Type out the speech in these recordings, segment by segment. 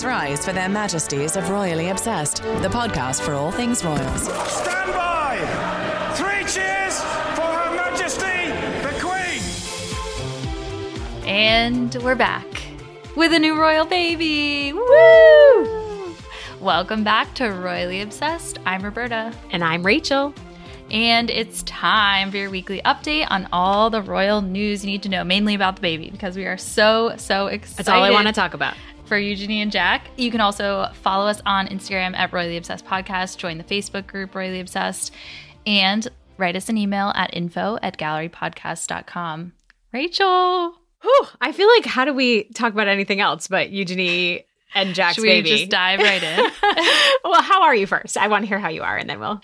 Please rise for their majesties of Royally Obsessed, the podcast for all things royals. Stand by! Three cheers for Her Majesty the Queen! And we're back with a new royal baby. Woo! Welcome back to Royally Obsessed. I'm Roberta. And I'm Rachel. And it's time for your weekly update on all the royal news you need to know, mainly about the baby, because we are so, so excited. That's all I want to talk about. For Eugenie and Jack. You can also follow us on Instagram at Royally Obsessed Podcast, join the Facebook group Royally Obsessed, and write us an email at info at gallerypodcast.com. Rachel. Whew, I feel like how do we talk about anything else but Eugenie and Jack's Should we baby? just dive right in? well, how are you first? I want to hear how you are, and then we'll.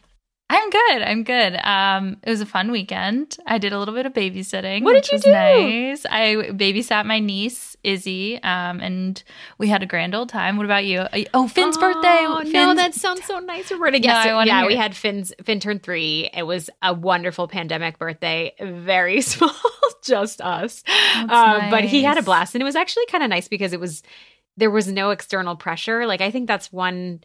I'm good. I'm good. Um, it was a fun weekend. I did a little bit of babysitting. What did you do? Nice. I babysat my niece Izzy, um, and we had a grand old time. What about you? Uh, Oh, Finn's birthday. Oh, no, that sounds so nice, Roberta. No, Yes, I wanna yeah, we had Finn's Finn turned three. It was a wonderful pandemic birthday, very small, just us. Uh, But he had a blast, and it was actually kind of nice because it was there was no external pressure. Like I think that's one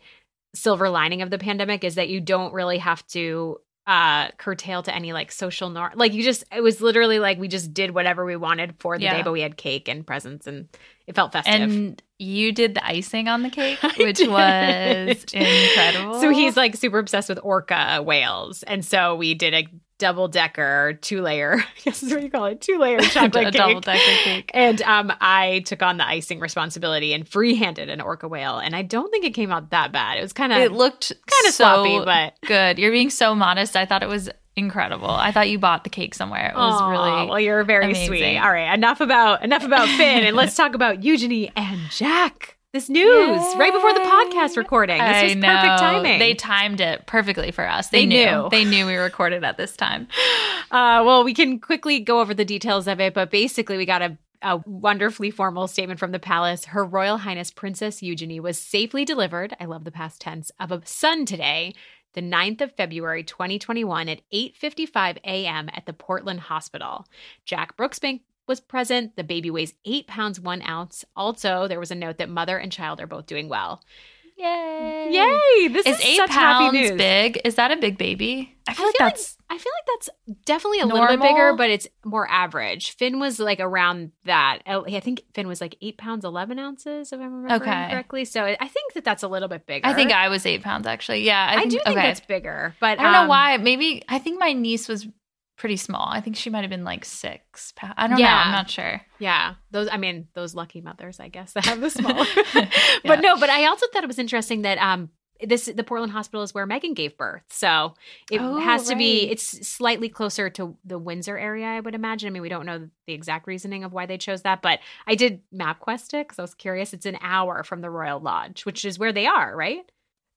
silver lining of the pandemic is that you don't really have to uh curtail to any like social norm like you just it was literally like we just did whatever we wanted for the Yeah. day but we had cake and presents and it felt festive And you did the icing on the cake, I which did. was incredible. So he's like super obsessed with orca whales. And so we did a double decker, two layer, guess is what you call it, two layer chocolate a cake. double decker cake. And um, I took on the icing responsibility and free-handed an orca whale. And I don't think it came out that bad. It was kind of It looked kind of so sloppy, but good. You're being so modest. I thought it was incredible. I thought you bought the cake somewhere. It was Aw, really well. You're very amazing. sweet. All right, enough about enough about Finn, and let's talk about Eugenie and Jack. This news right before the podcast recording. This I was know. perfect timing. They timed it perfectly for us. They, They knew. knew. They knew we recorded at this time. Uh, well, we can quickly go over the details of it, but basically, we got a, a wonderfully formal statement from the palace. Her Royal Highness Princess Eugenie was safely delivered, I love the past tense, of a son today, the 9th of February 2021 at 8.55 a.m. at the Portland Hospital. Jack Brooksbank was present. The baby weighs 8 pounds 1 ounce. Also, there was a note that mother and child are both doing well. Yay! Yay! This Is is, eight such happy pounds news. big? Is that a big baby? I feel, I like feel like that's I feel like that's definitely a little bit bigger, but it's more average. Finn was like around that. Oh, I think Finn was like eight pounds eleven ounces, if I'm remembering Okay. correctly. So I think that that's a little bit bigger. I think I was eight pounds actually. Yeah, I, do think okay. that's bigger, but I don't know um, why. Maybe I think my niece was pretty small. I think she might have been like six. pounds. I don't know. Yeah. I'm not sure. Yeah, those. I mean, those lucky mothers, I guess, that have the smaller. Yeah. But no, but I also thought it was interesting that um this the Portland Hospital is where Meghan gave birth, so it Oh, has to be. It's slightly closer to the Windsor area, I would imagine. I mean, we don't know the exact reasoning of why they chose that, but I did MapQuest it because I was curious. It's an hour from the Royal Lodge, which is where they are, right?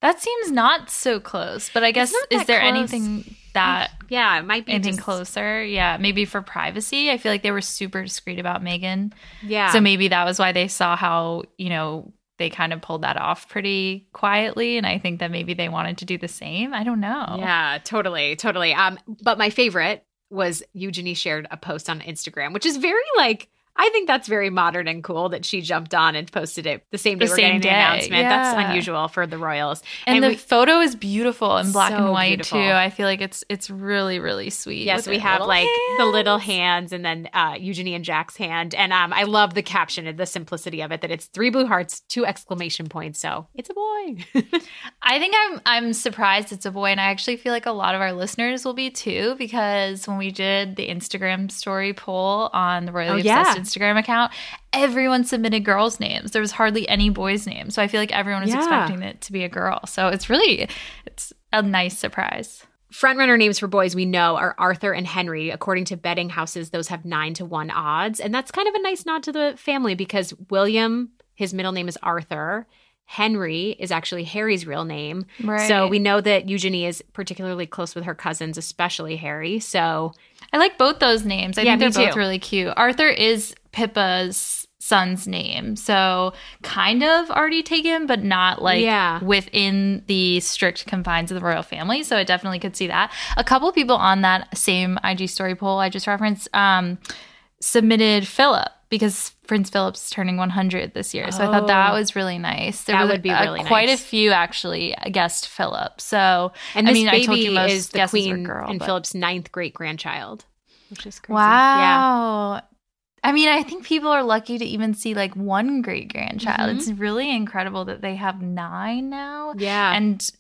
That seems not so close. But I guess is there close. anything that Yeah, it might be anything just- closer? Yeah, maybe for privacy. I feel like they were super discreet about Meghan. Yeah, So maybe that was why they saw how, you know, they kind of pulled that off pretty quietly. And I think that maybe they wanted to do the same. I don't know. Yeah, totally, totally. Um, but my favorite was Eugenie shared a post on Instagram, which is very like I think that's very modern and cool that she jumped on and posted it the same day The we're same getting day, the announcement. That's unusual for the royals. And, the we- photo is beautiful in black So and white beautiful. too. I feel like it's it's really really sweet. Yes, we have like the little hands. hands and then uh, Eugenie and Jack's hand. And um, I love the caption and the simplicity of it that it's three blue hearts, two exclamation points. So it's a boy. I think I'm I'm surprised it's a boy, and I actually feel like a lot of our listeners will be too, because when we did the Instagram story poll on the Royally Oh, yeah. Instagram account, everyone submitted girls' names. There was hardly any boys' names, so I feel like everyone was Yeah. expecting it to be a girl. So it's really it's a nice surprise. Frontrunner names for boys we know are Arthur and Henry. According to betting houses, those have nine to one odds. And that's kind of a nice nod to the family because William, his middle name is Arthur. Henry is actually Harry's real name. Right. So we know that Eugenie is particularly close with her cousins, especially Harry. So I like both those names. I Yeah, think they're both too. really cute. Arthur is Pippa's son's name. So kind of already taken, but not like Yeah. within the strict confines of the royal family. So I definitely could see that. A couple people on that same IG story poll I just referenced um, submitted Philip because Prince Philip's turning 100 this year. So I thought that Oh. was really nice. There That would be a- really quite nice. a few actually guest Philip. So And I this mean, I baby told you most is the queen girl, and but- Philip's ninth great grandchild, which is crazy. Wow. I mean, I think people are lucky to even see like one great grandchild. Mhm. It's really incredible that they have nine now. Yeah. Yeah. And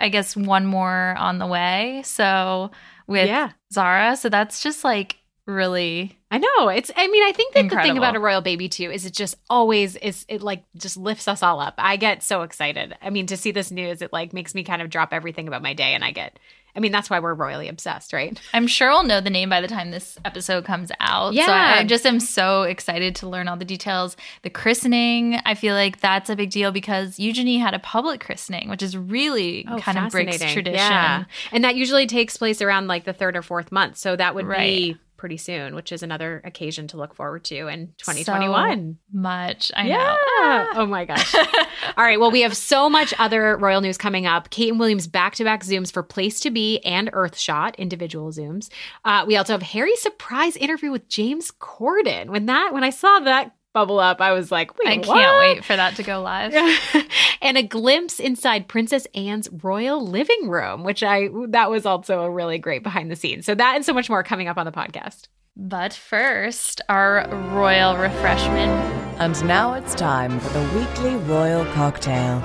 I guess one more on the way. So with yeah. Zara. So that's just like really I know. It's I mean, I think that the thing about a royal baby too is it just always is it like just lifts us all up. I get so excited. I mean, to see this news, it like makes me kind of drop everything about my day and I get I mean, that's why we're royally obsessed, right? I'm sure we'll know the name by the time this episode comes out. So Yeah. I, I just am so excited to learn all the details. The christening, I feel like that's a big deal because Eugenie had a public christening, which is really oh, kind of breaks Oh, tradition. Yeah. And that usually takes place around like the third or fourth month. So that would be Right. Pretty soon, which is another occasion to look forward to in 2021. So much. I yeah. know. Oh my gosh. All right. Well, we have so much other royal news coming up. Kate and Williams back to back Zooms for Place2Be and Earthshot, individual Zooms. Uh, we also have Harry's surprise interview with James Corden. When that, when I saw that bubble up, I was like, wait, I can't what? wait for that to go live. and a glimpse inside Princess Anne's royal living room, which I that was also a really great behind the scenes. So that and so much more coming up on the podcast. But first, our royal refreshment. And now it's time for the weekly royal cocktail.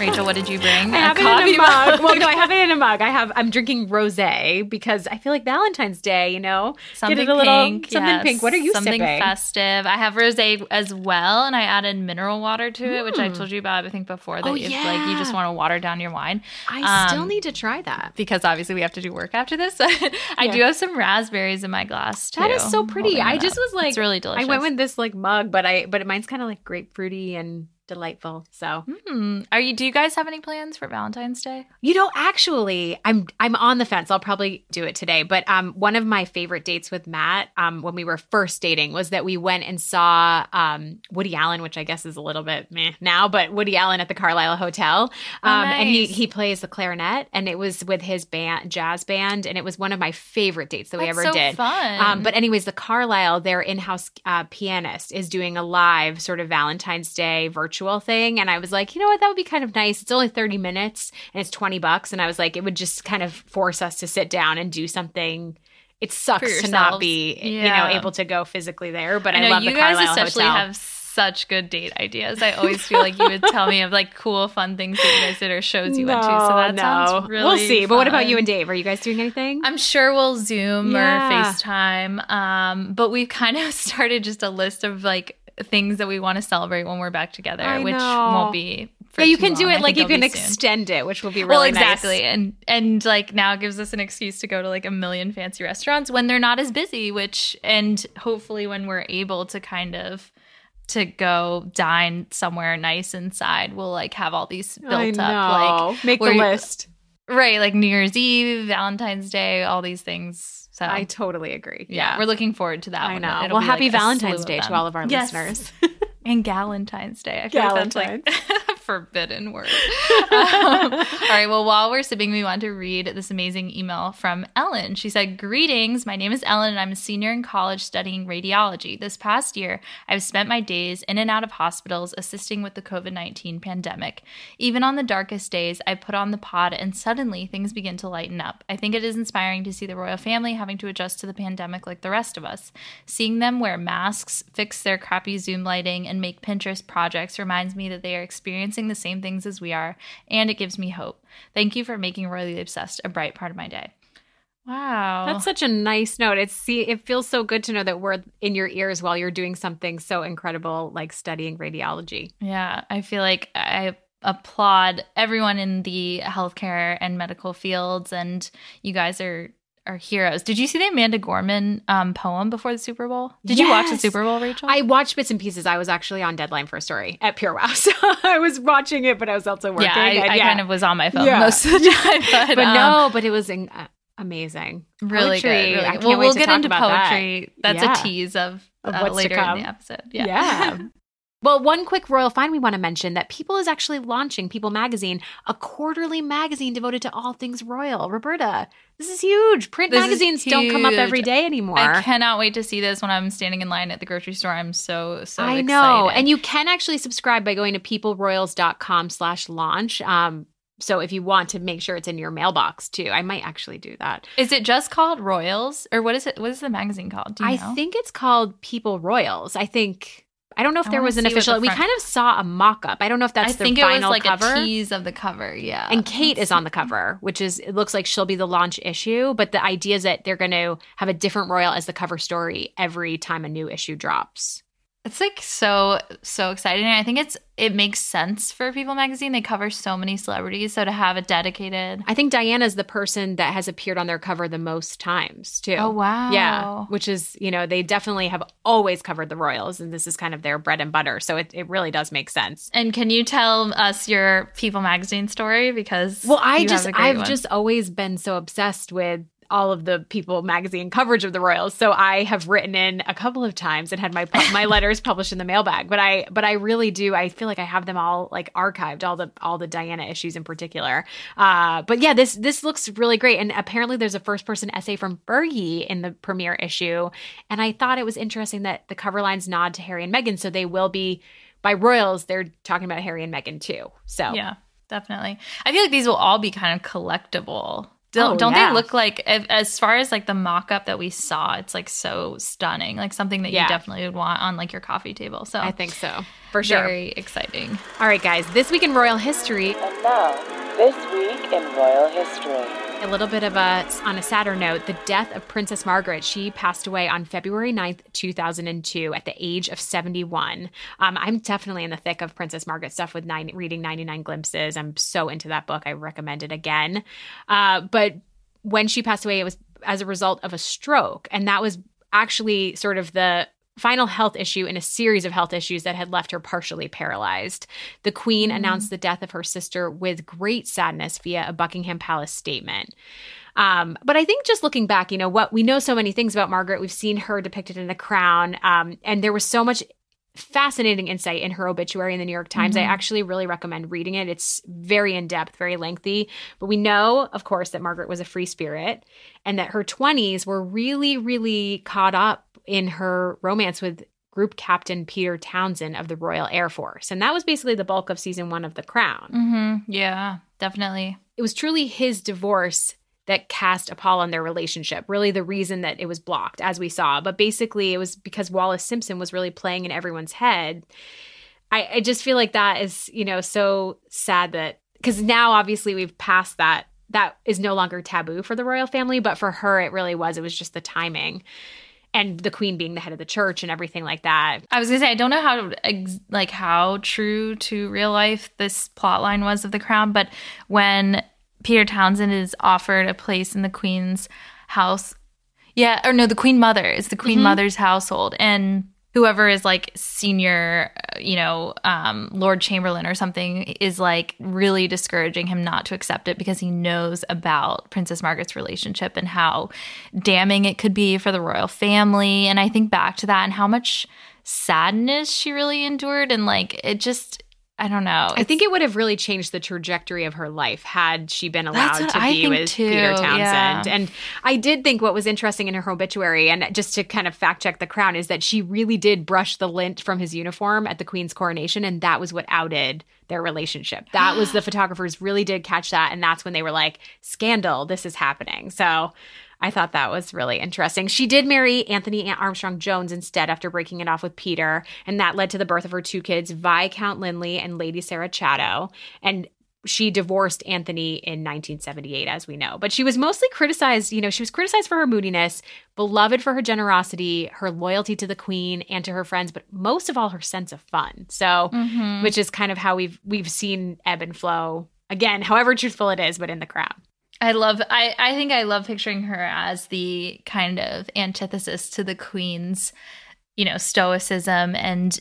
Rachel, what did you bring? I have A it in a mug. well, no, I have it in a mug. I have. I'm drinking rosé because I feel like Valentine's Day. You know, Something get it a little pink, something yes. pink. What are you Something sipping? festive. I have rosé as well, and I added mineral water to it, which I told you about. I think before that Oh, if like you just want to water down your wine. I still Um, need to try that. because obviously we have to do work after this. I Yeah. do have some raspberries in my glass too. That is so pretty. I just up. was like, it's really delicious. I went with this like mug, but I but mine's kind of like grapefruity and delightful. So Hmm. Are you? Do you guys have any plans for Valentine's Day? You know, actually, I'm I'm on the fence. I'll probably do it today. But um, one of my favorite dates with Matt, um, when we were first dating, was that we went and saw um Woody Allen, which I guess is a little bit meh now, but Woody Allen at the Carlyle Hotel. Oh, Um, and he he plays the clarinet, and it was with his band, jazz band, and it was one of my favorite dates that we ever so did. Fun. Um, but anyways, the Carlyle, their in-house uh, pianist, is doing a live sort of Valentine's Day virtual thing, and I was like, you know what, that would be kind of nice. It's only thirty minutes and it's twenty bucks, and I was like, it would just kind of force us to sit down and do something. It sucks to not be, you know, able to go physically there, but I, I know love you the guys Carlyle especially Hotel. have such good date ideas. I always feel like you would tell me of like cool, fun things that you guys did or shows you went to. So that sounds really we'll see. But what about you and Dave? Are you guys doing anything? I'm sure we'll Zoom Yeah. or FaceTime. Um, but we've kind of started just a list of like things that we want to celebrate when we're back together, I which know. won't be. For yeah, you can do it I like you can soon. extend it, which will be really well, nice. exactly, and and like now gives us an excuse to go to like a million fancy restaurants when they're not as busy. Which and hopefully when we're able to kind of to go dine somewhere nice inside, we'll like have all these built up like make the list. right like New Year's Eve, Valentine's Day, all these things. So I totally agree. yeah, we're looking forward to that. I know. Well, happy like, Valentine's Day to all of our Yes. listeners. and Galentine's Day. I feel like that's like Galentine's. a forbidden word. Um, all right. Well, while we're sipping, we want to read this amazing email from Ellen. She said, Greetings. My name is Ellen, and I'm a senior in college studying radiology. This past year, I've spent my days in and out of hospitals assisting with the COVID 19 pandemic. Even on the darkest days, I put on the pod, and suddenly things begin to lighten up. I think it is inspiring to see the royal family having to adjust to the pandemic like the rest of us. Seeing them wear masks, fix their crappy Zoom lighting, and make Pinterest projects reminds me that they are experiencing the same things as we are, and it gives me hope. Thank you for making Royally Obsessed a bright part of my day. Wow. That's such a nice note. It's see, it feels so good to know that we're in your ears while you're doing something so incredible like studying radiology. Yeah, I feel like I applaud everyone in the healthcare and medical fields, and you guys are are heroes. Did you see the Amanda Gorman um, poem before the Super Bowl? Did you watch the Super Bowl, Rachel? I watched bits and pieces. I was actually on deadline for a story at PureWow, so I was watching it, but I was also working. yeah, I, and I yeah. kind of was on my phone Yeah. most of the time, but, but um, no, but it was in, uh, amazing. really Poetry, good. Really I good. can't Well, we'll get into about that. poetry. That's Yeah. a tease of, Of uh, later in the episode. Yeah. Yeah. Well, one quick royal find we want to mention that People is actually launching People Magazine, a quarterly magazine devoted to all things royal. Roberta, this is huge. Print This is magazines don't come up every day anymore. I cannot wait to see this when I'm standing in line at the grocery store. I'm so so I excited. know. And you can actually subscribe by going to peopleroyals.com slash launch. Um, so if you want to make sure it's in your mailbox too, I might actually do that. is it just called Royals or what is it? What is the magazine called? Do you I know? think it's called People Royals. I think I don't know if I there was an the official. We kind of saw a mock-up. I don't know if that's I the think it final was like cover. a tease of the cover. Yeah, and Kate is on the cover, which is it looks like she'll be the launch issue. But the idea is that they're going to have a different royal as the cover story every time a new issue drops. It's like so so exciting. I think it's it makes sense for People Magazine. They cover so many celebrities, so to have a dedicated. I think Diana's the person that has appeared on their cover the most times too. Oh wow! Yeah, which is, you know, they definitely have always covered the Royals, and this is kind of their bread and butter. So it, it really does make sense. And can you tell us your People Magazine story? Because Well, I just, I've one. just always been so obsessed with all of the People magazine coverage of the Royals. So I have written in a couple of times and had my my letters published in the mailbag. But I, but I really do. I feel like I have them all like archived, all the all the Diana issues in particular. Uh, but yeah, this this looks really great. And apparently, there's a first person essay from Fergie in the premiere issue. And I thought it was interesting that the cover lines nod to Harry and Meghan, so they will be by Royals. They're talking about Harry and Meghan too. So yeah, definitely. I feel like these will all be kind of collectible. Don't, Oh, don't yeah. they look like if, as far as like the mock-up that we saw it's like so stunning like something that Yeah. you definitely would want on like your coffee table so I think so for sure. very exciting All right, guys, this week in royal history, And now, this week in royal history. A little bit of a on a sadder note, the death of Princess Margaret. She passed away on February 9th, 2002 at the age of 71. Um, I'm definitely in the thick of Princess Margaret stuff with nine, reading 99 Glimpses. I'm so into that book. I recommend it again. Uh, but when she passed away, it was as a result of a stroke. And that was actually sort of the final health issue in a series of health issues that had left her partially paralyzed. The Queen announced the death of her sister with great sadness via a Buckingham Palace statement. Um, but I think just looking back, you know, what we know so many things about Margaret. We've seen her depicted in The Crown, um, and there was so much fascinating insight in her obituary in the New York Times. I actually really recommend reading it. It's very in depth, very lengthy. But we know, of course, that Margaret was a free spirit and that her 20s were really, really caught up in her romance with Group Captain Peter Townsend of the Royal Air Force. And that was basically the bulk of season one of The Crown. mm-hmm. yeah definitely It was truly his divorce that cast a pall on their relationship, really the reason that it was blocked, as we saw. But basically, it was because Wallis Simpson was really playing in everyone's head. I, I just feel like that is, you know, so sad that because now obviously we've passed that. That is no longer taboo for the royal family, but for her, it really was. It was just the timing and the queen being the head of the church and everything like that. I was gonna say I don't know how like how true to real life this plot line was of the crown, but when Peter Townsend is offered a place in the Queen's house, yeah, or no, the Queen Mother is the Queen Mother's household, and whoever is like senior, uh, you know, um, Lord Chamberlain or something is like really discouraging him not to accept it because he knows about Princess Margaret's relationship and how damning it could be for the royal family. And I think back to that and how much sadness she really endured, and like it just, I don't know. I think it would have really changed the trajectory of her life had she been allowed to I be with too, Peter Townsend. yeah. And I did think what was interesting in her obituary, and just to kind of fact check the crown, is that she really did brush the lint from his uniform at the Queen's coronation, and that was what outed their relationship. That was the photographers really did catch that, and that's when they were like, "Scandal! This is happening." So. I thought that was really interesting. She did marry Anthony Armstrong Jones instead after breaking it off with Peter, and that led to the birth of her two kids, Viscount Linley and Lady Sarah Chatto. And she divorced Anthony in 1978, as we know. But she was mostly criticized, you know, she was criticized for her moodiness, beloved for her generosity, her loyalty to the queen and to her friends, but most of all her sense of fun. So, Mhm. which is kind of how we've we've seen ebb and flow. Again, however truthful it is, but in the crown. I love I I think I love picturing her as the kind of antithesis to the queen's you know stoicism and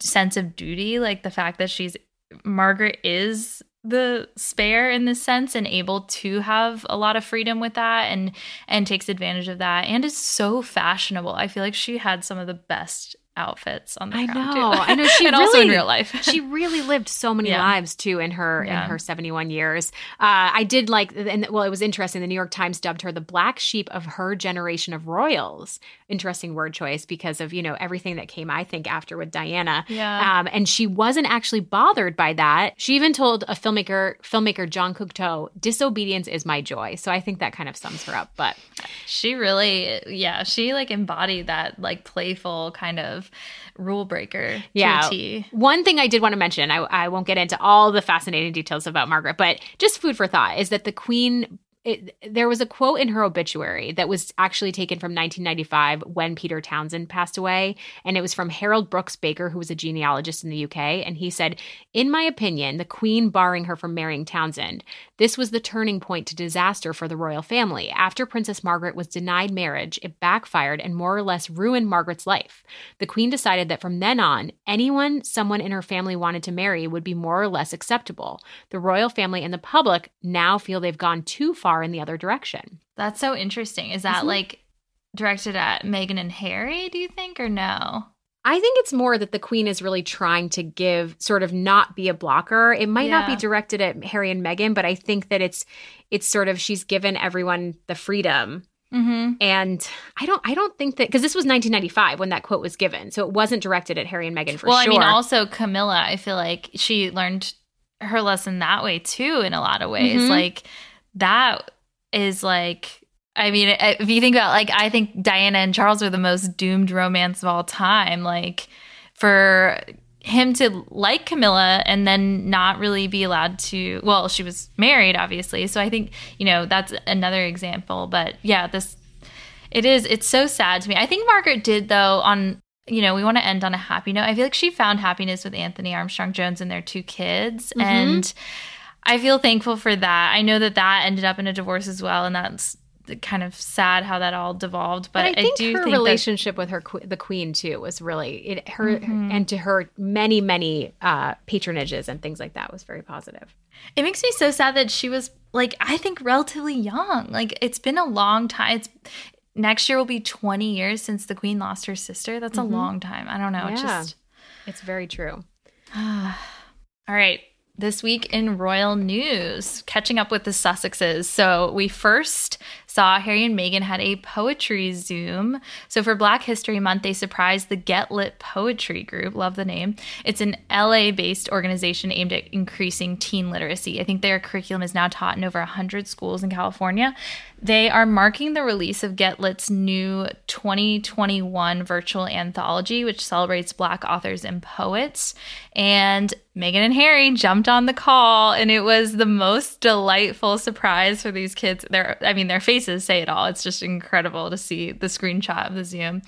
sense of duty like the fact that she's Margaret is the spare in this sense and able to have a lot of freedom with that and and takes advantage of that and is so fashionable. I feel like she had some of the best outfits on the I ground, know. too. I know. She and really, also in real life. she really lived so many Yeah. lives too in her Yeah. in her 71 years. Uh, I did like, and well, it was interesting. The New York Times dubbed her the black sheep of her generation of royals. Interesting word choice because of you know everything that came, I think, after with Diana. Yeah. Um, and she wasn't actually bothered by that. She even told a filmmaker, filmmaker John Cocteau, "Disobedience is my joy." So I think that kind of sums her up. But She really, yeah, she like embodied that like playful kind of rule breaker. Yeah. One thing I did want to mention, I, I won't get into all the fascinating details about Margaret, but just food for thought is that the Queen. It, there was a quote in her obituary that was actually taken from 1995 when Peter Townsend passed away. And it was from Harold Brooks Baker, who was a genealogist in the UK. And he said, In my opinion, the Queen barring her from marrying Townsend, this was the turning point to disaster for the royal family. After Princess Margaret was denied marriage, it backfired and more or less ruined Margaret's life. The Queen decided that from then on, anyone someone in her family wanted to marry would be more or less acceptable. The royal family and the public now feel they've gone too far in the other direction. That's so interesting. Is that Isn't like directed at Meghan and Harry, do you think, or no? I think it's more that the queen is really trying to give sort of not be a blocker. It might not be directed at Harry and Meghan, but I think that it's it's sort of she's given everyone the freedom Mm-hmm. And I don't I don't think that because this was 1995 when that quote was given. So it wasn't directed at Harry and Meghan for well, sure. Well, I mean, also Camilla, I feel like she learned her lesson that way too, in a lot of ways. Mhm. Like that is like. I mean, if you think about like, I think Diana and Charles are the most doomed romance of all time. Like, for him to like Camilla and then not really be allowed to, well, she was married, obviously. So I think, you know, that's another example. But yeah, this, it is, it's so sad to me. I think Margaret did, though, on, you know, we want to end on a happy note. I feel like she found happiness with Anthony Armstrong Jones and their two kids. Mm-hmm. And I feel thankful for that. I know that that ended up in a divorce as well. And that's kind of sad how that all devolved. But, but I think do her think that- relationship with her the queen too was really it, her Mm-hmm. and to her many many uh, patronages and things like that was very positive. It makes me so sad that she was like I think relatively young. Like it's been a long time. It's next year will be 20 years since the queen lost her sister. That's a long time. I don't know. It's Yeah. just It's very true. all right. This week in royal news, catching up with the Sussexes. So, we first saw Harry and Meghan had a poetry Zoom. So, for Black History Month, they surprised the Get Lit Poetry Group. Love the name. It's an LA based organization aimed at increasing teen literacy. I think their curriculum is now taught in over 100 schools in California. They are marking the release of Get Lit's new 2021 virtual anthology, which celebrates Black authors and poets. And Meghan and Harry jumped on the call, and it was the most delightful surprise for these kids. Their, I mean, their faces say it all. It's just incredible to see the screenshot of the Zoom.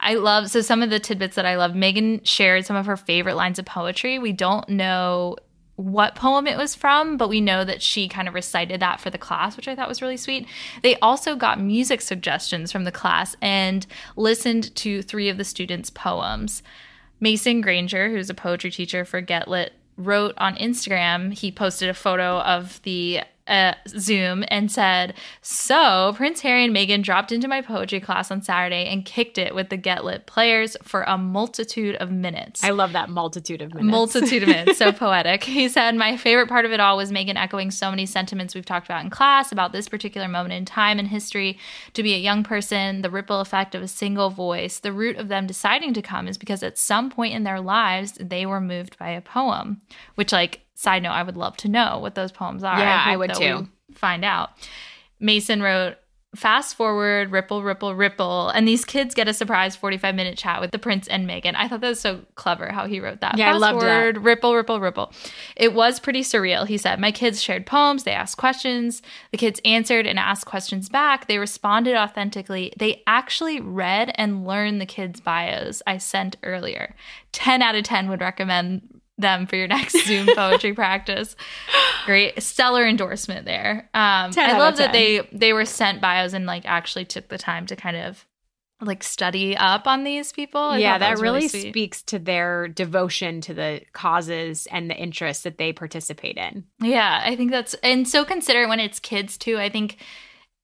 I love so some of the tidbits that I love. Meghan shared some of her favorite lines of poetry. We don't know what poem it was from, but we know that she kind of recited that for the class, which I thought was really sweet. They also got music suggestions from the class and listened to three of the students' poems. Mason Granger, who's a poetry teacher for Get Lit, wrote on Instagram, he posted a photo of the uh, Zoom and said, So, Prince Harry and Meghan dropped into my poetry class on Saturday and kicked it with the Get Lit players for a multitude of minutes. I love that multitude of minutes. Multitude of minutes, so poetic. He said, My favorite part of it all was Meghan echoing so many sentiments we've talked about in class about this particular moment in time in history. To be a young person, the ripple effect of a single voice, the root of them deciding to come is because at some point in their lives, they were moved by a poem, which, like, side note, I would love to know what those poems are. Yeah, I hope would too. Find out. Mason wrote, Fast forward, ripple, ripple, ripple. And these kids get a surprise 45 minute chat with the prince and Meghan. I thought that was so clever how he wrote that. Yeah, I Fast loved that. ripple, ripple, ripple. It was pretty surreal. He said, My kids shared poems, they asked questions. The kids answered and asked questions back. They responded authentically. They actually read and learned the kids' bios I sent earlier. 10 out of 10 would recommend them for your next Zoom poetry practice. Great stellar endorsement there. Um 10 I love that they they were sent bios and like actually took the time to kind of like study up on these people. I yeah, thought that, was really, speaks to their devotion to the causes and the interests that they participate in. Yeah, I think that's and so considerate when it's kids too. I think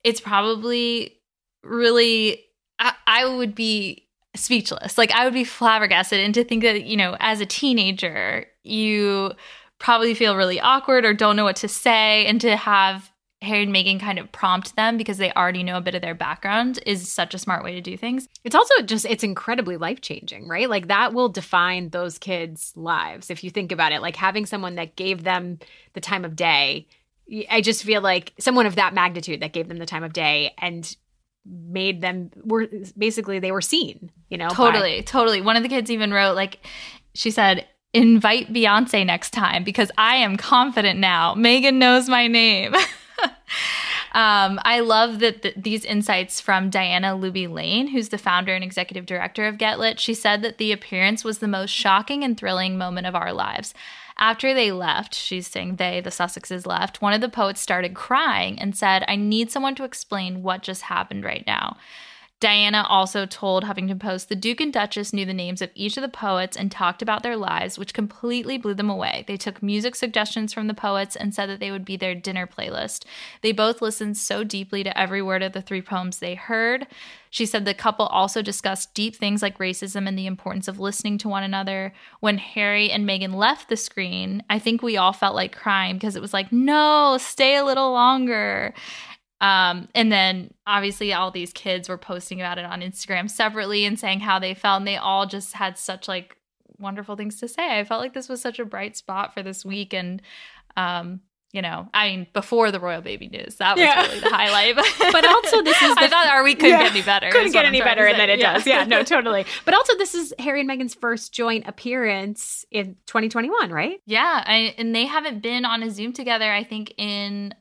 it's probably really I, I would be speechless. Like I would be flabbergasted and to think that, you know, as a teenager, you probably feel really awkward or don't know what to say and to have Harry and Meghan kind of prompt them because they already know a bit of their background is such a smart way to do things. It's also just it's incredibly life-changing, right? Like that will define those kids' lives if you think about it. Like having someone that gave them the time of day. I just feel like someone of that magnitude that gave them the time of day and made them were basically they were seen, you know. by- Totally, totally. One of the kids even wrote like she said, "Invite Beyonce next time because I am confident now. Meghan knows my name." um, I love that th- these insights from Diana Luby Lane, who's the founder and executive director of Get Lit. She said that the appearance was the most shocking and thrilling moment of our lives. After they left, she's saying they, the Sussexes, left, one of the poets started crying and said, I need someone to explain what just happened right now. Diana also told Huffington Post the Duke and Duchess knew the names of each of the poets and talked about their lives, which completely blew them away. They took music suggestions from the poets and said that they would be their dinner playlist. They both listened so deeply to every word of the three poems they heard. She said the couple also discussed deep things like racism and the importance of listening to one another. When Harry and Meghan left the screen, I think we all felt like crying because it was like, no, stay a little longer. Um, and then obviously all these kids were posting about it on Instagram separately and saying how they felt, and they all just had such like wonderful things to say. I felt like this was such a bright spot for this week, and um, you know, I mean, before the royal baby news, that was Yeah. really the highlight. But also this is I thought our week couldn't Yeah. get any better. couldn't get any better and then it does yeah no totally but also this is harry and meghan's first joint appearance in 2021 right Yeah, I, and they haven't been on a Zoom together. I think in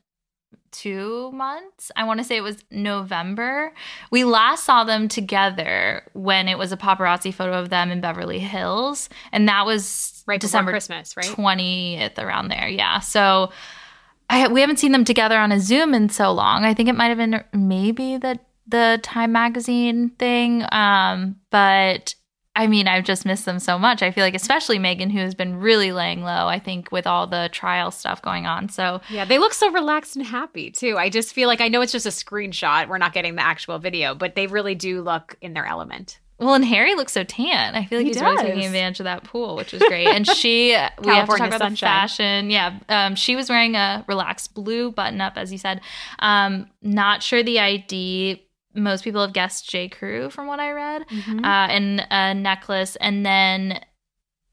two months. I want to say it was November. We last saw them together when it was a paparazzi photo of them in Beverly Hills, and that was right December christmas right twentieth around there. Yeah, so. I, we haven't seen them together on a Zoom in so long. I think it might have been maybe the the Time magazine thing, um, but I mean, I've just missed them so much. I feel like, especially Meghan, who has been really laying low. I think with all the trial stuff going on. So yeah they look so relaxed and happy too i just feel like i know it's just a screenshot we're not getting the actual video but they really do look in their element Well, and Harry looks so tan. I feel like He he's really taking advantage of that pool, which is great. And she, we have to talk about sunshine. fashion. Yeah, um, she was wearing a relaxed blue button up, as you said. Um, not sure the ID. Most people have guessed J. Crew from what I read, Mm-hmm. uh, and a necklace, and then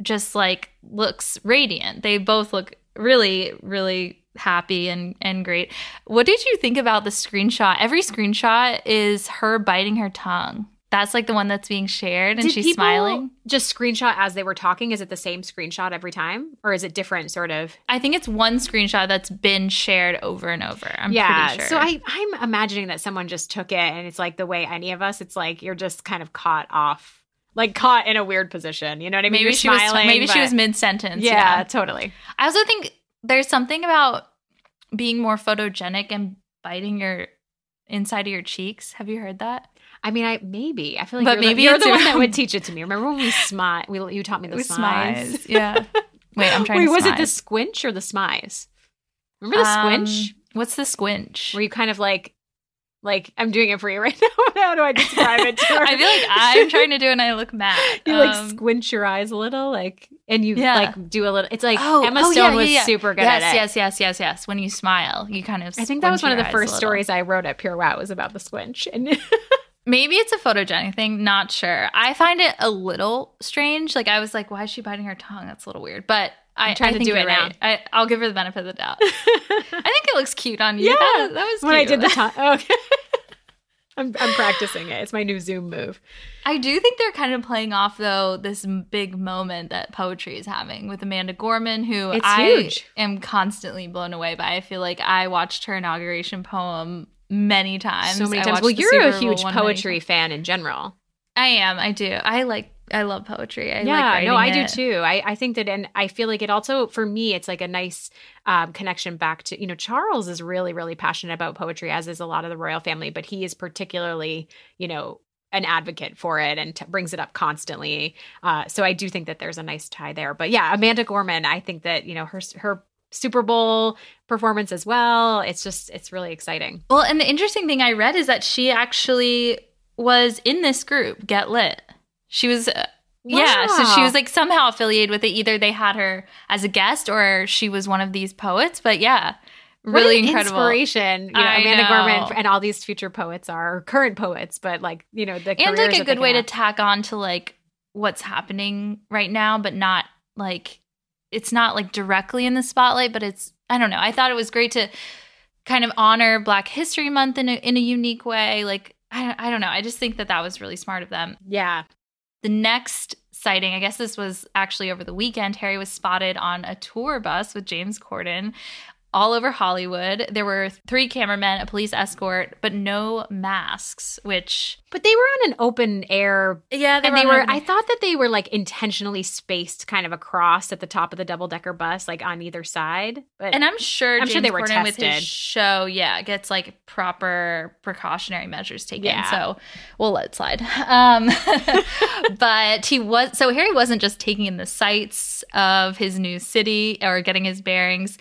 just like looks radiant. They both look really, really happy and and great. What did you think about the screenshot? Every screenshot is her biting her tongue. That's like the one that's being shared and Did she's smiling. just screenshot as they were talking is it the same screenshot every time or is it different sort of I think it's one screenshot that's been shared over and over. I'm yeah pretty sure. so i i'm imagining that someone just took it and it's like the way any of us it's like you're just kind of caught off like caught in a weird position you know what i mean maybe You're she was smiling, maybe she was mid sentence. yeah, Yeah. totally I also think there's something about being more photogenic and biting your inside of your cheeks. Have you heard that? I mean i maybe i feel like But you're, maybe the, you're the one that would teach it to me remember when we smile we, you taught me the smize smize. Yeah. Wait, I'm trying wait to was it the squinch or the smize remember the Um, squinch What's the squinch? where you kind of like like i'm doing it for you right now how do i describe it to her? I feel like I'm trying to do it and I look mad. you like Um, squinch your eyes a little like and you Yeah. like do a little it's like Oh, emma oh, stone yeah, was yeah, super good yes, at it Yes, yes, yes, yes. When you smile, you kind of. i think that was one of the your eyes a first stories i wrote at PureWow was about the squinch and Maybe it's a photogenic thing. Not sure. I find it a little strange. Like I was like, why is she biting her tongue? That's a little weird. But I, I'm trying I to do it now. right. I, I'll give her the benefit of the doubt. I think it looks cute on you. yeah that, that was when i did the tongue oh, okay I'm, I'm practicing it it's my new zoom move I do think they're kind of playing off though this big moment that poetry is having with Amanda Gorman, who It's I huge. am constantly blown away by. I feel like I watched her inauguration poem many times. so many times well you're a huge poetry fan in general I am. I do. I like. I love poetry. I like yeah writing no i do too I, I think that and i feel like it also for me it's like a nice um, connection back to you know charles is really really passionate about poetry as is a lot of the royal family but he is particularly you know an advocate for it and t- brings it up constantly uh, so i do think that there's a nice tie there but yeah amanda gorman i think that you know her her super bowl performance as well it's just it's really exciting Well, and the interesting thing I read is that she actually was in this group, Get Lit. She was. Uh, Yeah, so she was like somehow affiliated with it. Either they had her as a guest or she was one of these poets. But yeah, really incredible. inspiration. You know, I Amanda know. Gorman and all these future poets are or current poets, but like you know the and like a good way can to tack on to like what's happening right now but not like it's not like directly in the spotlight but it's i don't know i thought it was great to kind of honor black history month in a, in a unique way like I, I don't know i just think that that was really smart of them yeah. the next sighting i guess this was actually over the weekend harry was spotted on a tour bus with james corden all over hollywood there were three cameramen a police escort but no masks which But they were on an open air yeah and they were i thought that they were like intentionally spaced kind of across at the top of the double decker bus like on either side but And I'm sure I'm James sure they were Corden with his tested. show, yeah, gets like proper precautionary measures taken. Yeah. So we'll let it slide. Um, but he was so Harry wasn't just taking in the sights of his new city or getting his bearings.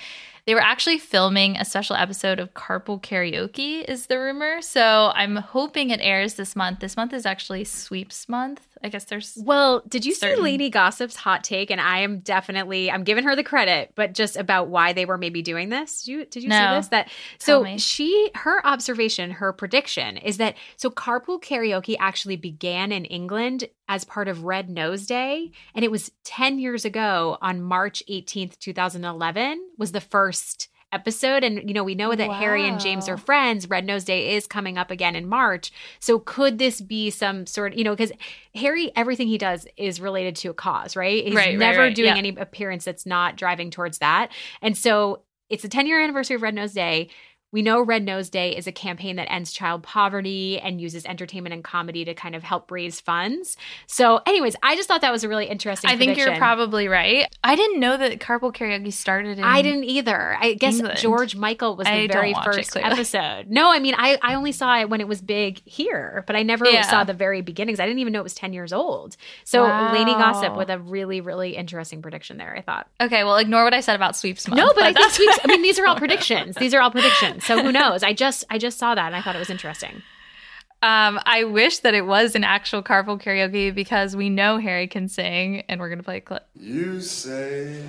They were actually filming a special episode of Carpool Karaoke, is the rumor. So I'm hoping it airs this month. This month is actually sweeps month. I guess there's well did you see Certain- lady gossip's hot take? And i am definitely i'm giving her the credit but just about why they were maybe doing this. Did you did you No. see this? That so she her observation her prediction is that so carpool karaoke actually began in england as part of red nose day and it was 10 years ago on march 18th 2011 was the first episode and you know we know that harry and james are friends. Red nose day is coming up again in march. So could this be some sort you know because harry everything he does is related to a cause right? He's Right, right, never right, doing yeah. any appearance that's not driving towards that. And so it's the 10 year anniversary of red nose day we know Red Nose Day is a campaign that ends child poverty and uses entertainment and comedy to kind of help raise funds. So, anyways, I just thought that was a really interesting. I think you're probably right. I didn't know that Carpool Karaoke started in I didn't either. I guess England. George Michael was the I very it, first episode. No, I mean, I, I only saw it when it was big here, but I never Yeah. saw the very beginnings. I didn't even know it was 10 years old. So, Lady Gossip with a really, really interesting prediction there, I thought. Okay, well, ignore what I said about sweeps month. No, but I think sweeps. I mean, these are all predictions. These are all predictions. So, who knows? I just I just saw that and I thought it was interesting. um, I wish that it was an actual carpool karaoke because we know Harry can sing, and we're gonna play a clip. You say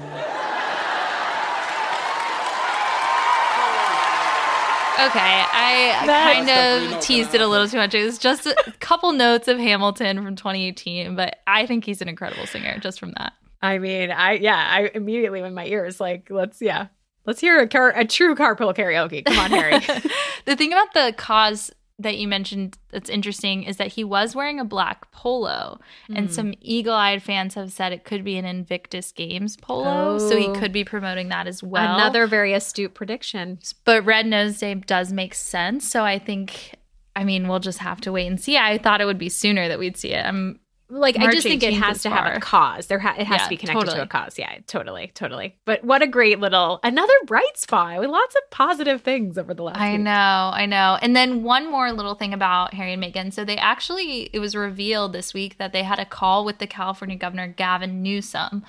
Okay, I kind of teased it a little too much. It was just a couple notes of Hamilton from 2018, but I think he's an incredible singer just from that. I mean, I yeah, I immediately when my ears like let's yeah, let's hear a car a true carpool karaoke. Come on, Harry. the thing about the cause that you mentioned that's interesting is that he was wearing a black polo, and hmm. some eagle-eyed fans have said it could be an Invictus Games polo, so he Oh. could be promoting that as well. Another very astute prediction. but Red Nose Day does make sense, so I think. I mean, we'll just have to wait and see. I thought it would be sooner that we'd see it. I'm Like I just think it has to have a cause. There ha- it has Yeah, to be connected totally. to a cause. Yeah, totally, totally. But what a great little another bright spot with lots of positive things over the last. I week. know, I know. And then one more little thing about Harry and Meghan. So they actually, it was revealed this week that they had a call with the California governor, Gavin Newsom.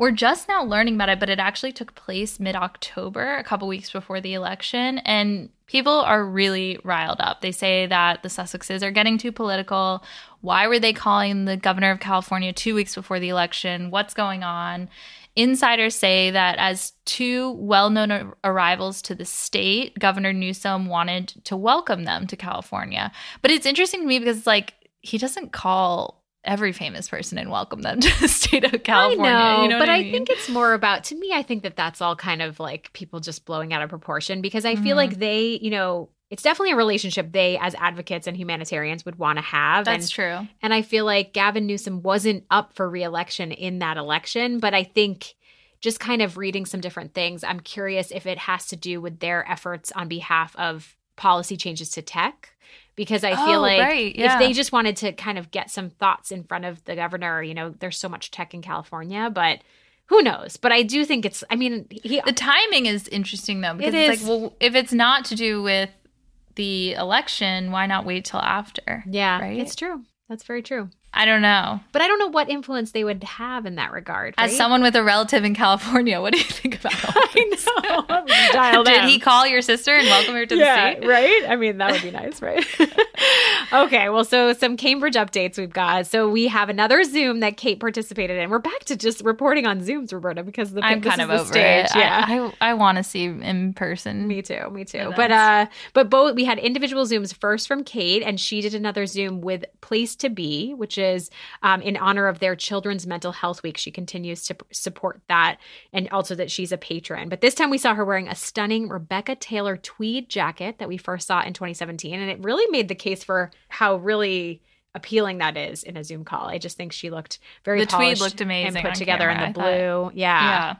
We're just now learning about it, but it actually took place mid October, a couple weeks before the election. And people are really riled up. They say that the Sussexes are getting too political. Why were they calling the governor of California two weeks before the election? What's going on? Insiders say that as two well known arrivals to the state, Governor Newsom wanted to welcome them to California. But it's interesting to me because, it's like, he doesn't call every famous person and welcome them to the state of California. I know, you know but I, mean? think it's more about to me. I think that that's all kind of like people just blowing out of proportion because I feel Mhm. like they, you know, it's definitely a relationship they, as advocates and humanitarians, would want to have. that's and, true. and I feel like Gavin Newsom wasn't up for reelection in that election, but I think just kind of reading some different things, I'm curious if it has to do with their efforts on behalf of policy changes to tech. Because I feel Oh, like right, yeah. if they just wanted to kind of get some thoughts in front of the governor, you know, there's so much tech in California, but who knows? But I do think it's, I mean, he, The timing is interesting though, because It it's is. like, well, if it's not to do with the election, why not wait till after? yeah, right? it's true. That's very true. I don't know. But I don't know what influence they would have in that regard. As someone with a relative in California, what do you think about all this? I know. Did he call your sister and welcome her to the yeah, state? right? I mean, that would be nice, right? okay, well, so some Cambridge updates we've got. So we have another Zoom that Kate participated in. We're back to just reporting on Zooms, Roberta, because the I'm kind of the over stage. it. Yeah. I, I, I want to see in person. Me too, me too. But uh but both we had individual zooms first from Kate and she did another zoom with Place2Be, which um, in honor of their Children's Mental Health Week. She continues to p- support that and also that she's a patron. But this time we saw her wearing a stunning Rebecca Taylor tweed jacket that we first saw in 2017 and it really made the case for how really appealing that is in a Zoom call. I just think she looked very The tweed looked amazing and put together camera, in the blue. Yeah. Yeah.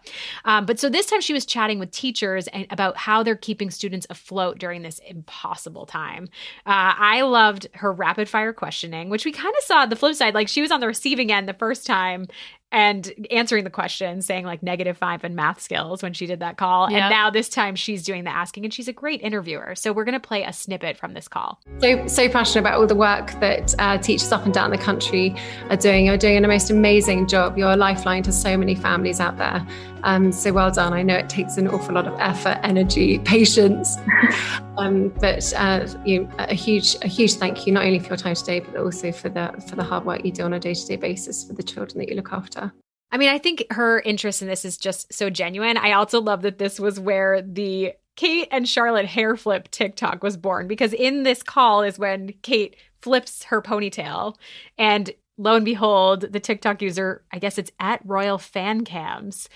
Um, but so this time she was chatting with teachers and about how they're keeping students afloat during this impossible time. Uh, I loved her rapid fire questioning, which we kind of saw the flip side. Like she was on the receiving end the first time and answering the question, saying like negative five in math skills when she did that call. Yep. And now this time she's doing the asking, and she's a great interviewer. So we're going to play a snippet from this call. so so passionate about all the work that uh, teachers up and down the country are doing. You're doing a most amazing job. You're a lifeline to so many families out there. Um, so well done. I know it takes an awful lot of effort, energy, patience, um, but uh, you, a huge a huge thank you not only for your time today, but also for the for the hard work you do on a day to day basis for the children that you look after. I mean, I think her interest in this is just so genuine. I also love that this was where the Kate and Charlotte hair flip TikTok was born because in this call is when Kate flips her ponytail and lo and behold, the TikTok user, I guess it's at Royal Fan Cams,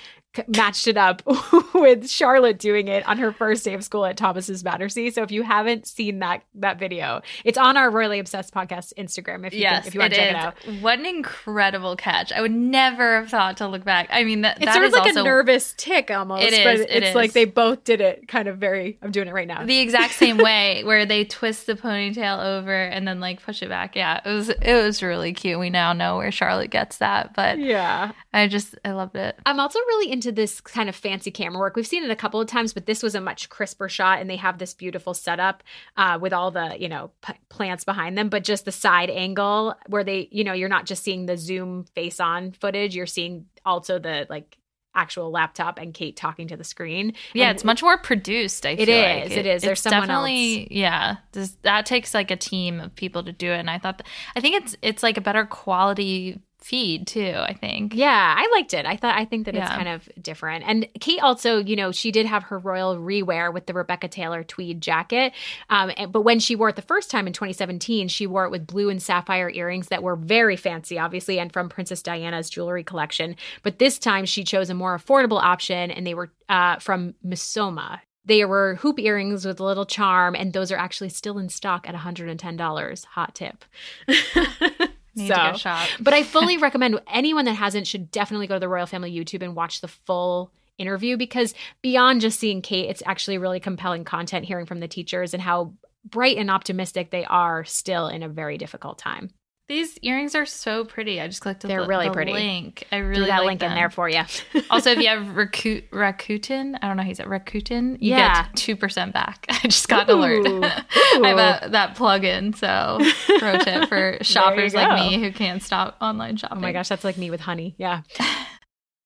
matched it up with Charlotte doing it on her first day of school at Thomas's Battersea. So if you haven't seen that that video, it's on our Royally Obsessed podcast Instagram if you Yes, can, if you want to check it out. What an incredible catch! I would never have thought to look back. I mean, that It's that sort of like also a nervous tick almost. It but is, it it's like they both did it kind of very I'm doing it right now. the exact same way where they twist the ponytail over and then like push it back. Yeah, it was it was really cute. We now know where Charlotte gets that, but yeah. I just I loved it. I'm also really into this kind of fancy camera work. We've seen it a couple of times, but this was a much crisper shot, and they have this beautiful setup uh, with all the you know p- plants behind them, but just the side angle where they you know you're not just seeing the zoom face on footage, you're seeing also the like actual laptop and Kate talking to the screen. Yeah, And it's much more produced. I It feel is, like. it is. There's someone definitely yeah. This, that takes like a team of people to do it, and I thought that, I think it's it's like a better quality feed too. I think. Yeah, I liked it. I thought I think that it's kind of different. And Kate also, you know, she did have her royal rewear with the Rebecca Taylor tweed jacket. Um, and- but when she wore it the first time in 2017, she wore it with blue and sapphire earrings that were very fancy, obviously, and from Princess Diana's jewelry collection. But this time she chose a more affordable option, and they were uh, from Missoma. They were hoop earrings with a little charm, and those are actually still in stock at $110. Hot tip. Need to go shop. But I fully recommend anyone that hasn't should definitely go to the Royal Family YouTube and watch the full interview because beyond just seeing Kate, it's actually really compelling content hearing from the teachers and how bright and optimistic they are still in a very difficult time. These earrings are so pretty. I just clicked the, link. They're really the pretty. link. I Threw really that like link in there for you. also, if you have Raku- Rakuten, I don't know how you say Rakuten, you Yeah. get two percent back. I just got an alert. Ooh. I have a, that plug-in, so pro tip for shoppers like me who can't stop online shopping. Oh my gosh, that's like me with honey. Yeah.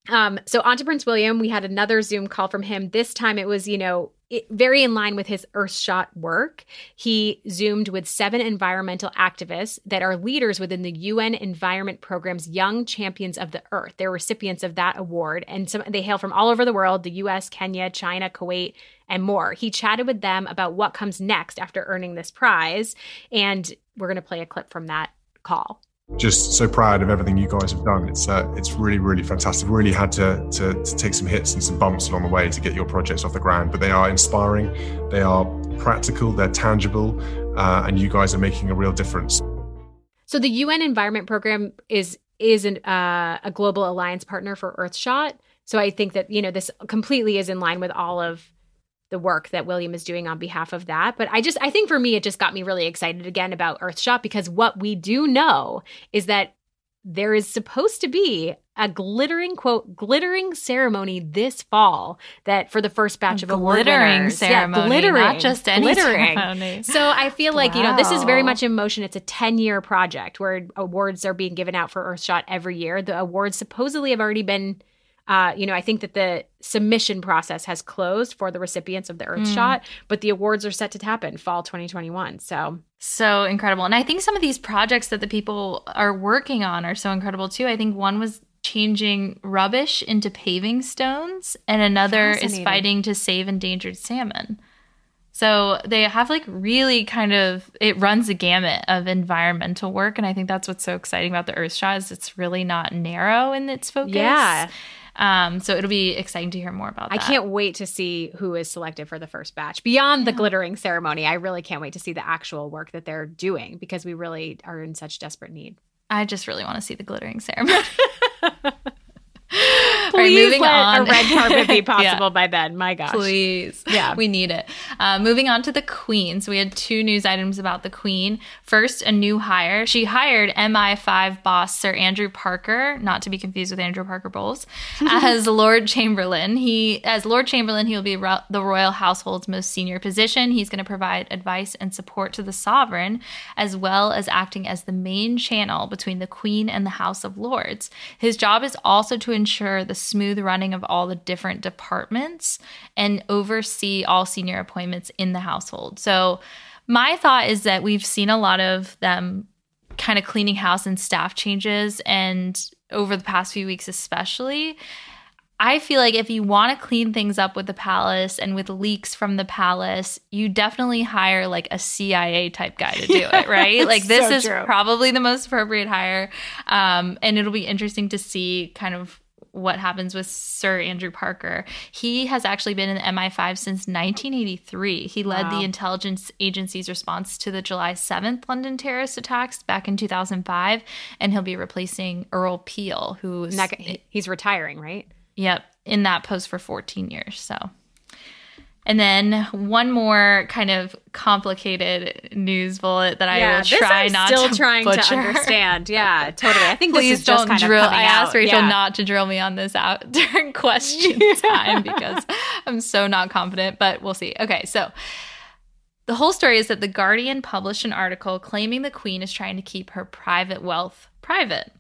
Um, so on to Prince William, we had another Zoom call from him. This time it was, you know, it, very in line with his Earthshot work. He zoomed with seven environmental activists that are leaders within the UN Environment Program's Young Champions of the Earth. They're recipients of that award, and some they hail from all over the world: the U.S., Kenya, China, Kuwait, and more. He chatted with them about what comes next after earning this prize, and we're going to play a clip from that call. Just so proud of everything you guys have done. It's uh, it's really really fantastic. Really had to, to to take some hits and some bumps along the way to get your projects off the ground, but they are inspiring. They are practical. They're tangible, uh, and you guys are making a real difference. So the UN Environment Program is is an, uh, a global alliance partner for Earthshot. So I think that you know this completely is in line with all of the work that William is doing on behalf of that. But I just I think for me it just got me really excited again about Earthshot because what we do know is that there is supposed to be a glittering quote glittering ceremony this fall that for the first batch of award glittering winners. ceremony, yeah, glittering, not just any glittering. ceremony. So I feel like you know this is very much in motion. It's a ten year project where awards are being given out for Earthshot every year. The awards supposedly have already been. Uh, you know, I think that the submission process has closed for the recipients of the Earthshot, but the awards are set to happen fall 2021. So So incredible. And I think some of these projects that the people are working on are so incredible too. I think one was changing rubbish into paving stones, and another is fighting to save endangered salmon. So they have like really kind of it runs a gamut of environmental work, and I think that's what's so exciting about the Earthshot is it's really not narrow in its focus. Yeah. Um, so it'll be exciting to hear more about I can't wait to see who is selected for the first batch. Beyond the glittering ceremony, I really can't wait to see the actual work that they're doing because we really are in such desperate need. I just really want to see the glittering ceremony. Right, Please moving let on. a red carpet be Yeah. possible by then. My gosh. Please. Yeah. We need it. Uh, moving on to the Queen. So we had two news items about the Queen. First, a new hire. She hired MI5 boss Sir Andrew Parker, not to be confused with Andrew Parker Bowles, as Lord Chamberlain. He, as Lord Chamberlain, he will be ro- the royal household's most senior position. He's going to provide advice and support to the sovereign, as well as acting as the main channel between the Queen and the House of Lords. His job is also to ensure the smooth running of all the different departments and oversee all senior appointments in the household. So, my thought is that we've seen a lot of them kind of cleaning house and staff changes, and over the past few weeks, especially. I feel like if you want to clean things up with the palace and with leaks from the palace, you definitely hire like a CIA type guy to do it, right? like this so is true. probably the most appropriate hire. Um, and it'll be interesting to see kind of what happens with Sir Andrew Parker. He has actually been in the MI5 since 1983. He led Wow. the intelligence agency's response to the July 7th London terrorist attacks back in 2005, and he'll be replacing Earl Peel, who's And that guy- he- he's retiring, right? Yep, in that post for 14 years. So, and then one more kind of complicated news bullet that I will try I'm not still to trying butcher. to understand. Yeah, totally. I think Please this is don't kind drill. I asked out. Rachel Yeah. not to drill me on this out during question time because I'm so not confident, but we'll see. Okay, so the whole story is that The Guardian published an article claiming the Queen is trying to keep her private wealth private.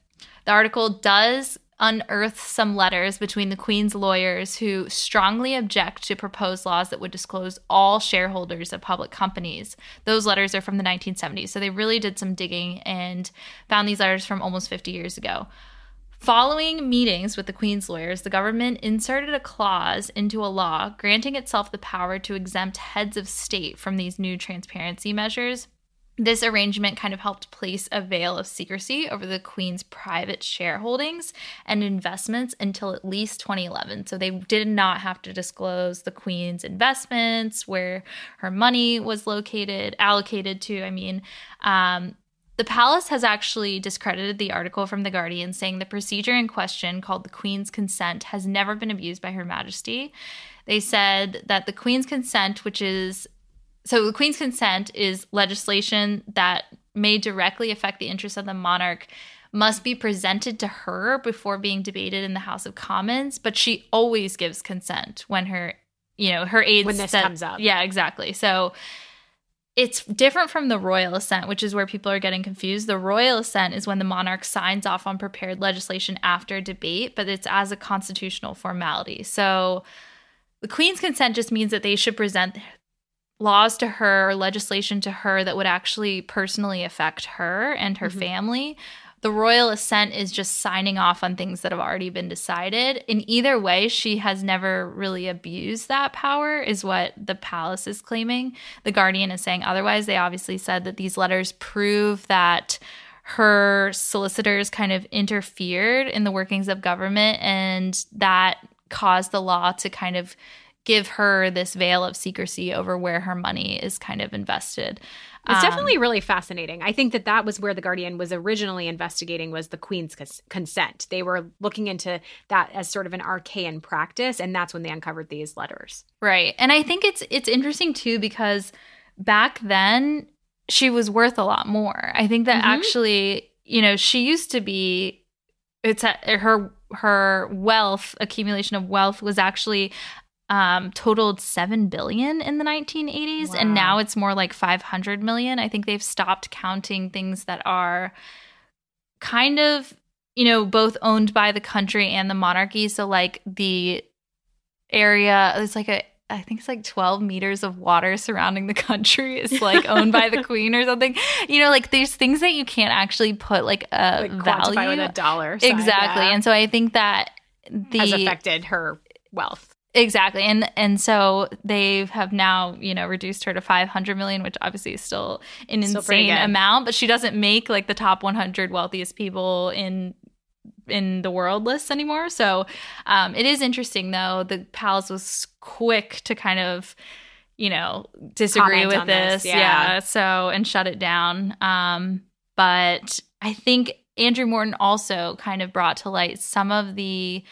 The article does unearth some letters between the Queen's lawyers who strongly object to proposed laws that would disclose all shareholders of public companies. Those letters are from the 1970s, so they really did some digging and found these letters from almost 50 years ago. Following meetings with the Queen's lawyers, the government inserted a clause into a law granting itself the power to exempt heads of state from these new transparency measures. This arrangement kind of helped place a veil of secrecy over the Queen's private shareholdings and investments until at least 2011. So they did not have to disclose the Queen's investments, where her money was located, allocated to. I mean, um, the palace has actually discredited the article from The Guardian, saying the procedure in question, called the Queen's consent, has never been abused by Her Majesty. They said that the Queen's consent, which is so the Queen's consent is legislation that may directly affect the interests of the monarch must be presented to her before being debated in the House of Commons, but she always gives consent when her, you know, her aides When this said- comes up. Yeah, exactly. So it's different from the royal assent, which is where people are getting confused. The royal assent is when the monarch signs off on prepared legislation after debate, but it's as a constitutional formality. So the queen's consent just means that they should present laws to her or legislation to her that would actually personally affect her and her mm-hmm. family. The royal assent is just signing off on things that have already been decided. In either way, she has never really abused that power, is what the palace is claiming. The Guardian is saying otherwise. They obviously said that these letters prove that her solicitors kind of interfered in the workings of government and that caused the law to kind of give her this veil of secrecy over where her money is kind of invested. It's Um, definitely really fascinating. I think that that was where the Guardian was originally investigating was the Queen's cons- consent. They were looking into that as sort of an arcane practice, and that's when they uncovered these letters. Right. And I think it's it's interesting too because back then she was worth a lot more. I think that Mhm. actually, you know, she used to be it's her her wealth accumulation of wealth was actually um, totaled 7 billion in the 1980s and now it's more like 500 million i think they've stopped counting things that are kind of you know both owned by the country and the monarchy so like the area it's like a I think it's like 12 meters of water surrounding the country is like owned by the queen or something. You know, like there's things that you can't actually put like a like value. with a dollar. exactly. yeah, And so I think that the has affected her wealth. Exactly. And and so they have now, you know, reduced her to 500 million, which obviously is still an Still insane amount, but she doesn't make like the top 100 wealthiest people in in the world lists anymore. So um it is interesting though. The palace was quick to kind of you know, disagree Comment with this, this. yeah. yeah. So and shut it down. Um but I think Andrew Morton also kind of brought to light some of the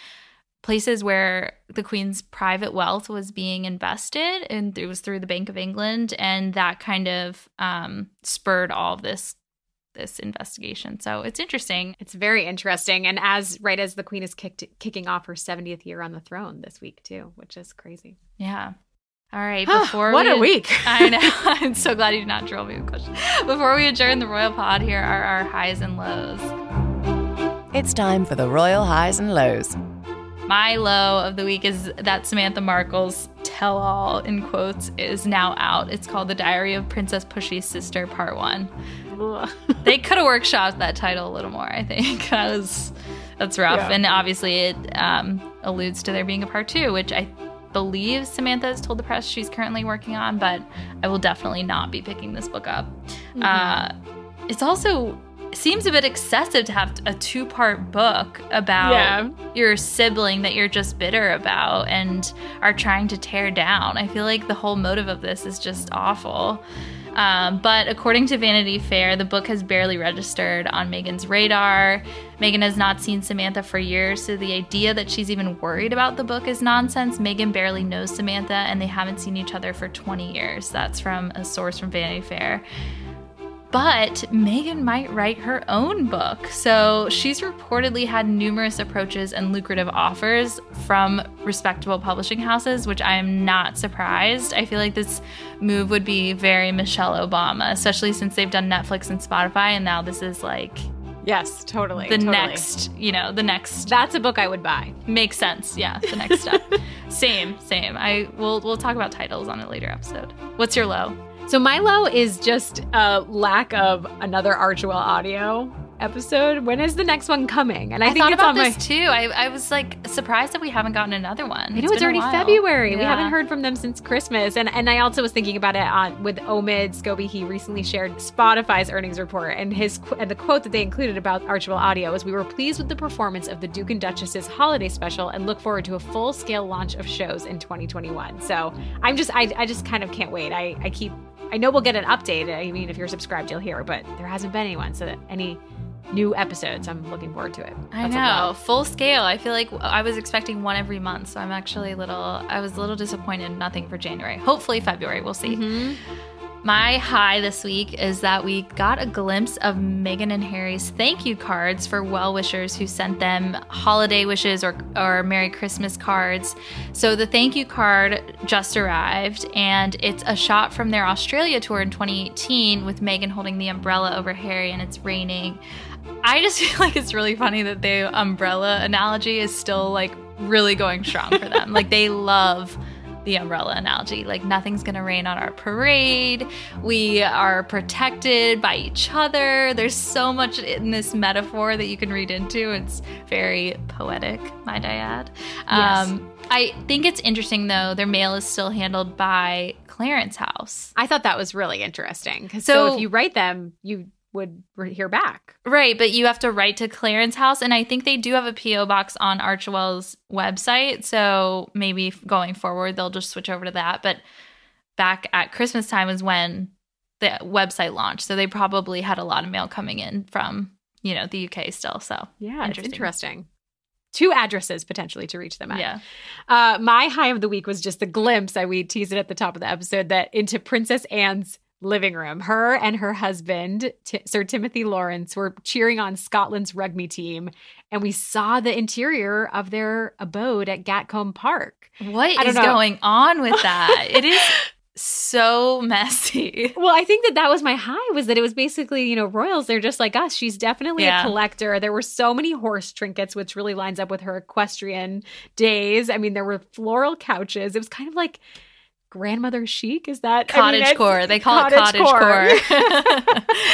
places where the queen's private wealth was being invested and it was through the bank of england and that kind of um, spurred all of this this investigation. So it's interesting. It's very interesting, and as right as the queen is kicked, kicking off her 70th year on the throne this week too, which is crazy. yeah. All right before what we a week! i know. I'm so glad you did not drill me with questions. Before we adjourn the royal pod here are our highs and lows. It's time for the Royal Highs and Lows. My low of the week is that Samantha Markle's tell all, in quotes, is now out. It's called The Diary of Princess Pushy's Sister, Part One. They could have workshopped that title a little more, I think. Was, that's rough. Yeah. And obviously, it um, alludes to there being a part two, which I believe Samantha has told the press she's currently working on, but I will definitely not be picking this book up. Uh, it's also seems a bit excessive to have a two part book about Yeah. your sibling that you're just bitter about and are trying to tear down. I feel like the whole motive of this is just awful. Um, but according to Vanity Fair, the book has barely registered on Meghan's radar. Meghan has not seen Samantha for years, so the idea that she's even worried about the book is nonsense. Meghan barely knows Samantha, and they haven't seen each other for 20 years. That's from a source from Vanity Fair. But Meghan might write her own book. So she's reportedly had numerous approaches and lucrative offers from respectable publishing houses, which I am not surprised. I feel like this move would be very Michelle Obama, especially since they've done Netflix and Spotify, and now this is like yes, totally. the totally. next, you know, the next That's a book I would buy. makes sense. Yeah, the next step. same, same. I we'll we'll talk about titles on a later episode. What's your low? So Milo is just a lack of another Archewell audio episode. When is the next one coming? And I, I, think thought it's about on my. this too. I, I was like surprised that we haven't gotten another one. I know it's, a already. February. We haven't heard from them since Christmas, and and I also was thinking about it on with Omid Scobie. He recently shared Spotify's earnings report, and his and the quote that they included about Archewell Audio is, "We were pleased with the performance of the Duke and Duchess's holiday special, and look forward to a full scale launch of shows in 2021." So I'm just I I just kind of can't wait. I I keep I know we'll get an update. I mean, if you're subscribed, you'll hear, but there hasn't been anyone. So any new episodes, I'm looking forward to it. I That's a know full scale. I feel like I was expecting one every month, so I'm actually a little. I was a little disappointed. Nothing for January. Hopefully February. We'll see. Mm-hmm. My high this week is that we got a glimpse of Meghan and Harry's thank you cards for well wishers who sent them holiday wishes or, or Merry Christmas cards. So the thank you card just arrived, and it's a shot from their Australia tour in 2018 with Meghan holding the umbrella over Harry and it's raining. I just feel like it's really funny that the umbrella analogy is still like really going strong for them. like they love the umbrella analogy. Like nothing's gonna rain on our parade. We are protected by each other. There's so much in this metaphor that you can read into. It's very poetic, might I add. Yes. Um, I think it's interesting though. Their mail is still handled by Clarence House. I thought that was really interesting. so, So- if you write them, you would hear back. Right, but you have to write to Clarence House, and I think they do have a PO box on Archewell's website. So maybe going forward, they'll just switch over to that. But back at Christmas time is when the website launched, so they probably had a lot of mail coming in from you know the UK still. So Yeah, it's Interesting. interesting. Two addresses potentially to reach them at. yeah, Uh, my high of the week was just the glimpse. I we teased it at the top of the episode that into Princess Anne's living room. Her and her husband, T- Sir Timothy Laurence, were cheering on Scotland's rugby team, and we saw the interior of their abode at Gatcombe Park. What is know. going on with that? it is so messy. Well, I think that that was my high was that it was basically, you know, royals. They're just like us. She's definitely Yeah. a collector. There were so many horse trinkets, which really lines up with her equestrian days. I mean, there were floral couches. It was kind of like grandmother chic. Is that I mean, Cottage core. They call it cottage core.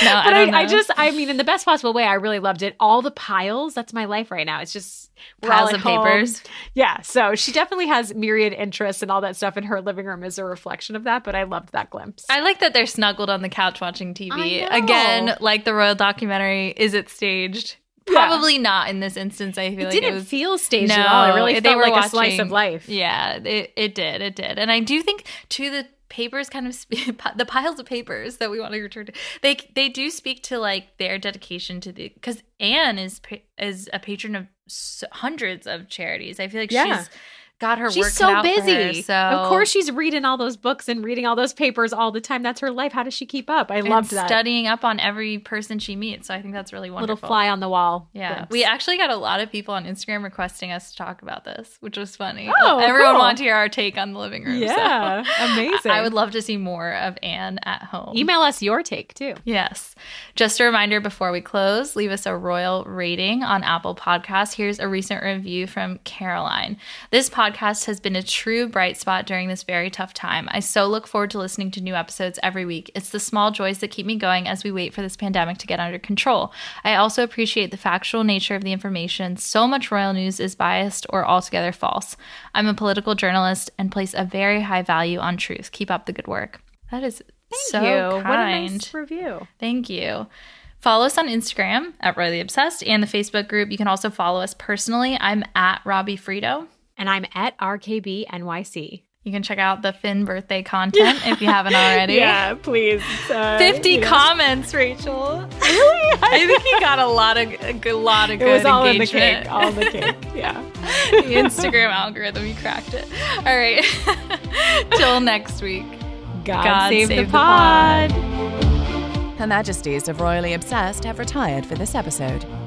no, I know. I, just, I mean, in the best possible way, I really loved it. All the piles, that's my life right now. It's just piles of home. papers. Yeah. So she definitely has myriad interests and all that stuff, and her living room is a reflection of that. But I loved that glimpse. I like that they're snuggled on the couch watching TV. Again, like the royal documentary, is it staged? Yeah. Probably not in this instance. I feel like it like didn't it was feel staged no, at all. It really felt like a slice of life. Yeah, it, it did. It did. And I do think to the papers kind of sp- the piles of papers that we want to return to they they do speak to like their dedication to the because anne is is a patron of hundreds of charities i feel like Yeah. she's got her She's so for her, busy. so Of course, she's reading all those books and reading all those papers all the time. That's her life. How does she keep up? I love that. studying up on every person she meets so i think that's really wonderful Little fly on the wall. Yeah, glimpse. we actually got a lot of people on Instagram requesting us to talk about this, which was funny. Oh, Everyone cool. wanted to hear our take on the living room. so Yeah, amazing. I would love to see more of Anne at home. email us your take too. Yes. Just a reminder before we close, leave us a royal rating on Apple Podcasts. Here's a recent review from Caroline. This podcast has been a true bright spot during this very tough time. I so look forward to listening to new episodes every week. It's the small joys that keep me going as we wait for this pandemic to get under control. I also appreciate the factual nature of the information. So much royal news is biased or altogether false. I'm a political journalist and place a very high value on truth. Keep up the good work. That is so you. kind. What a nice review. Thank you. Follow us on Instagram at Royally Obsessed and the Facebook group. You can also follow us personally. I'm at Robbie Fiorito. And I'm at RKB NYC. You can check out the Finn birthday content if you haven't already. Yeah, please. Uh, 50 you know. comments, Rachel. Really? I think he got a lot of a good- lot of It good was all in the cake. All in the cake. Yeah. the Instagram algorithm, you cracked it. All right. Till next week. God, God save, save the the pod. Her Majesties of Royally Obsessed have retired for this episode.